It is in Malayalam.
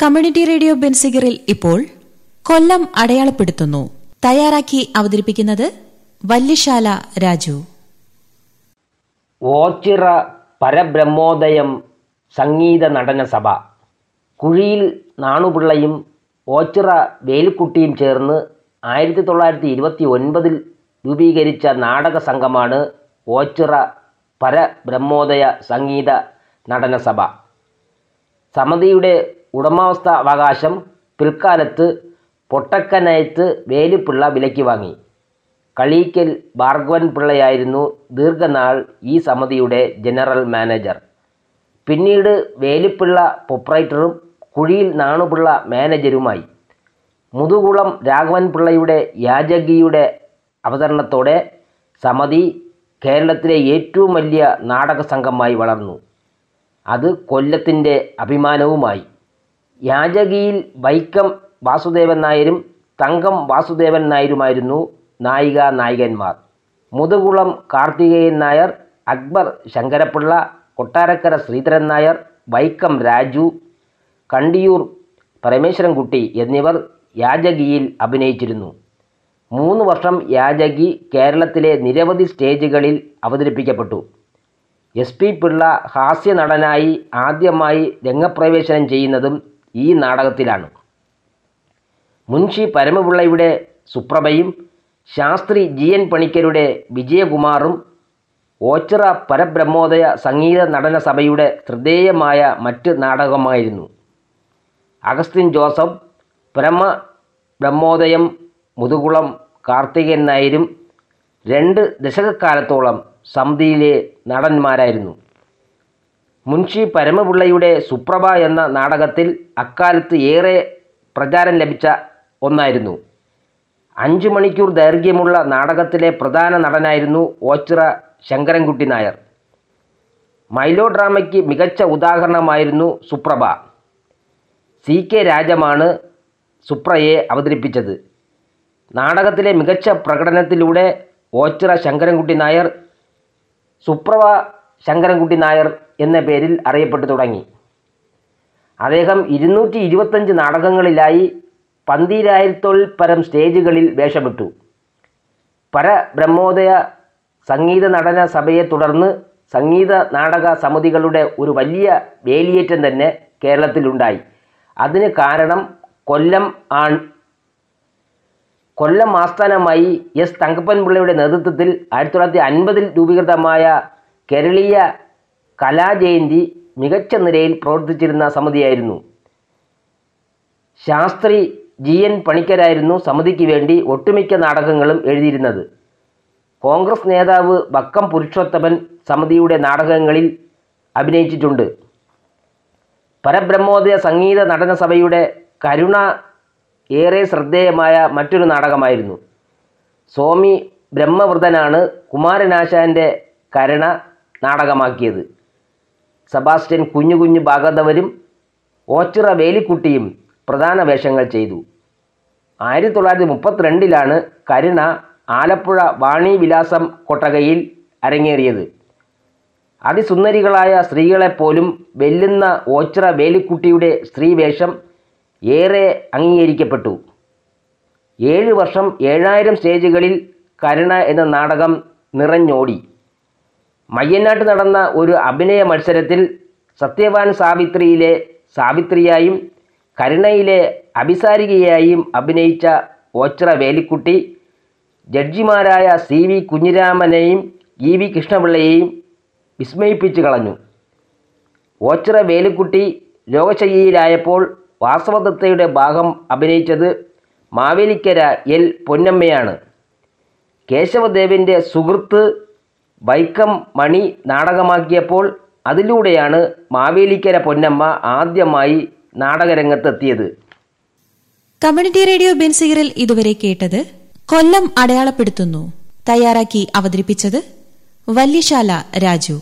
കമ്മ്യൂണിറ്റി റേഡിയോ ബെൻസിഗറിൽ ഇപ്പോൾ കൊല്ലം അടയാളപ്പെടുത്തുന്നു. തയ്യാറാക്കി അവതരിപ്പിക്കുന്നത് വല്യശാല രാജു. ഓച്ചിറ പരബ്രഹ്മോദയം സംഗീത നടന സഭ. കുഴിയിൽ നാണുപിള്ളയും ഓച്ചിറ വേലിക്കുട്ടിയും ചേർന്ന് ആയിരത്തി തൊള്ളായിരത്തി ഇരുപത്തി ഒൻപതിൽ രൂപീകരിച്ച നാടക സംഘമാണ് ഓച്ചിറ പരബ്രഹ്മോദയ സംഗീത നടന സഭ. സമിതിയുടെ ഉടമാവസ്ഥ അവകാശം പിൽക്കാലത്ത് പൊട്ടക്കനയത്ത് വേലുപ്പിള്ള വിലയ്ക്ക് വാങ്ങി. കളീക്കൽ ഭാർഗവൻ പിള്ളയായിരുന്നു ദീർഘനാൾ ഈ സമിതിയുടെ ജനറൽ മാനേജർ. പിന്നീട് വേലുപ്പിള്ള പ്രൊപ്രൈറ്ററും കുഴിയിൽ നാണുപിള്ള മാനേജരുമായി. മുതുകുളം രാഘവൻ പിള്ളയുടെ യാചകിയുടെ അവതരണത്തോടെ സമിതി കേരളത്തിലെ ഏറ്റവും വലിയ നാടക സംഘമായി വളർന്നു. അത് കൊല്ലത്തിന്റെ അഭിമാനവുമായി. യാചകിയിൽ വൈക്കം വാസുദേവൻ നായരും തങ്കം വാസുദേവൻ നായരുമായിരുന്നു നായിക നായകന്മാർ. മുതുകുളം കാർത്തികേയൻ നായർ അക്ബർ ശങ്കരപ്പിള്ള കൊട്ടാരക്കര ശ്രീധരൻ നായർ വൈക്കം രാജു കണ്ടിയൂർ പരമേശ്വരൻകുട്ടി എന്നിവർ യാചകിയിൽ അഭിനയിച്ചിരുന്നു. മൂന്ന് വർഷം യാചകി കേരളത്തിലെ നിരവധി സ്റ്റേജുകളിൽ അവതരിപ്പിക്കപ്പെട്ടു. എസ് പി പിള്ള ഹാസ്യ നടനായി ആദ്യമായി രംഗപ്രവേശനം ചെയ്യുന്നതും ഈ നാടകത്തിലാണ്. മുൻഷി പരമപിള്ളയുടെ സുപ്രഭയും ശാസ്ത്രി ജി എൻ പണിക്കരുടെ വിജയകുമാറും ഓച്ചിറ പരബ്രഹ്മോദയ സംഗീത നടന സഭയുടെ ശ്രദ്ധേയമായ മറ്റ് നാടകമായിരുന്നു. അഗസ്റ്റിൻ ജോസഫ് പരമ ബ്രഹ്മോദയം മുതുകുളം കാർത്തികൻ നായരും രണ്ട് ദശകക്കാലത്തോളം സമിതിയിലെ നടന്മാരായിരുന്നു. മുൻഷി പരമപിള്ളയുടെ സുപ്രഭ എന്ന നാടകത്തിൽ അക്കാലത്ത് ഏറെ പ്രചാരം ലഭിച്ച ഒന്നായിരുന്നു. അഞ്ചു മണിക്കൂർ ദൈർഘ്യമുള്ള നാടകത്തിലെ പ്രധാന നടനായിരുന്നു ഓച്ചിറ ശങ്കരൻകുട്ടി നായർ. മൈലോ ഡ്രാമയ്ക്ക് മികച്ച ഉദാഹരണമായിരുന്നു സുപ്രഭ. സി കെ രാജമാണ് സുപ്രയെ അവതരിപ്പിച്ചത്. നാടകത്തിലെ മികച്ച പ്രകടനത്തിലൂടെ ഓച്ചിറ ശങ്കരൻകുട്ടി നായർ സുപ്രഭ ശങ്കരൻകുട്ടി നായർ എന്ന പേരിൽ അറിയപ്പെട്ടു തുടങ്ങി. അദ്ദേഹം ഇരുന്നൂറ്റി ഇരുപത്തഞ്ച് നാടകങ്ങളിലായി പന്തിരായിരത്തോൾ പരം സ്റ്റേജുകളിൽ വേഷമിട്ടു. പര ബ്രഹ്മോദയ സംഗീത നടന സഭയെ തുടർന്ന് സംഗീത നാടക സമിതികളുടെ ഒരു വലിയ വേലിയേറ്റം തന്നെ കേരളത്തിലുണ്ടായി. അതിന് കാരണം കൊല്ലം ആൺ കൊല്ലം ആസ്ഥാനമായി എസ് തങ്കപ്പൻപിള്ളയുടെ നേതൃത്വത്തിൽ ആയിരത്തി തൊള്ളായിരത്തി അൻപതിൽ രൂപീകൃതമായ കേരളീയ കലാജയന്തി മികച്ച നിലയിൽ പ്രവർത്തിച്ചിരുന്ന സമിതിയായിരുന്നു. ശാസ്ത്രി ജി എൻ പണിക്കരായിരുന്നു സമിതിക്ക് വേണ്ടി ഒട്ടുമിക്ക നാടകങ്ങളും എഴുതിയിരുന്നത്. കോൺഗ്രസ് നേതാവ് വക്കം പുരുഷോത്തമൻ സമിതിയുടെ നാടകങ്ങളിൽ അഭിനയിച്ചിട്ടുണ്ട്. പരബ്രഹ്മോദയ സംഗീത നടന സഭയുടെ കരുണ ഏറെ ശ്രദ്ധേയമായ മറ്റൊരു നാടകമായിരുന്നു. സ്വാമി ബ്രഹ്മവൃതനാണ് കുമാരനാശാന്റെ കരുണ നാടകമാക്കിയത്. സെബാസ്റ്റ്യൻ കുഞ്ഞു കുഞ്ഞു ഭാഗവതവരും ഓച്ചിറ വേലിക്കുട്ടിയും പ്രധാന വേഷങ്ങൾ ചെയ്തു. ആയിരത്തി തൊള്ളായിരത്തി മുപ്പത്തിരണ്ടിലാണ് കരുണ ആലപ്പുഴ വാണി വിലാസം കൊട്ടകയിൽ അരങ്ങേറിയത്. അതിസുന്ദരികളായ സ്ത്രീകളെപ്പോലും വെല്ലുന്ന ഓച്ചിറ വേലിക്കുട്ടിയുടെ സ്ത്രീവേഷം ഏറെ അംഗീകരിക്കപ്പെട്ടു. ഏഴ് വർഷം ഏഴായിരം സ്റ്റേജുകളിൽ കരുണ എന്ന നാടകം നിറഞ്ഞോടി. മയ്യനാട്ട് നടന്ന ഒരു അഭിനയ മത്സരത്തിൽ സത്യവാൻ സാവിത്രിയിലെ സാവിത്രിയായും കരുണയിലെ അഭിസാരികയായും അഭിനയിച്ച ഓച്ചിറ വേലിക്കുട്ടി ജഡ്ജിമാരായ സി വി കുഞ്ഞിരാമനെയും ഇ വി കൃഷ്ണപിള്ളയെയും വിസ്മയിപ്പിച്ചു കളഞ്ഞു. ഓച്ചിറ വേലിക്കുട്ടി രോഗശയ്യയിലായപ്പോൾ വാസവദത്തയുടെ ഭാഗം അഭിനയിച്ചത് മാവേലിക്കര എൽ പൊന്നമ്മയാണ്. കേശവദേവിന്റെ സുഹൃത്ത് വൈക്കം മണി നാടകമാക്കിയപ്പോൾ അതിലൂടെയാണ് മാവേലിക്കര പൊന്നമ്മ ആദ്യമായി നാടകരംഗത്തെത്തിയത്. കമ്മ്യൂണിറ്റി റേഡിയോ ബെൻസീറിൽ ഇതുവരെ കേട്ടത് കൊല്ലം അടയാളപ്പെടുത്തുന്നു. തയ്യാറാക്കി അവതരിപ്പിച്ചത് വല്യശാല രാജു.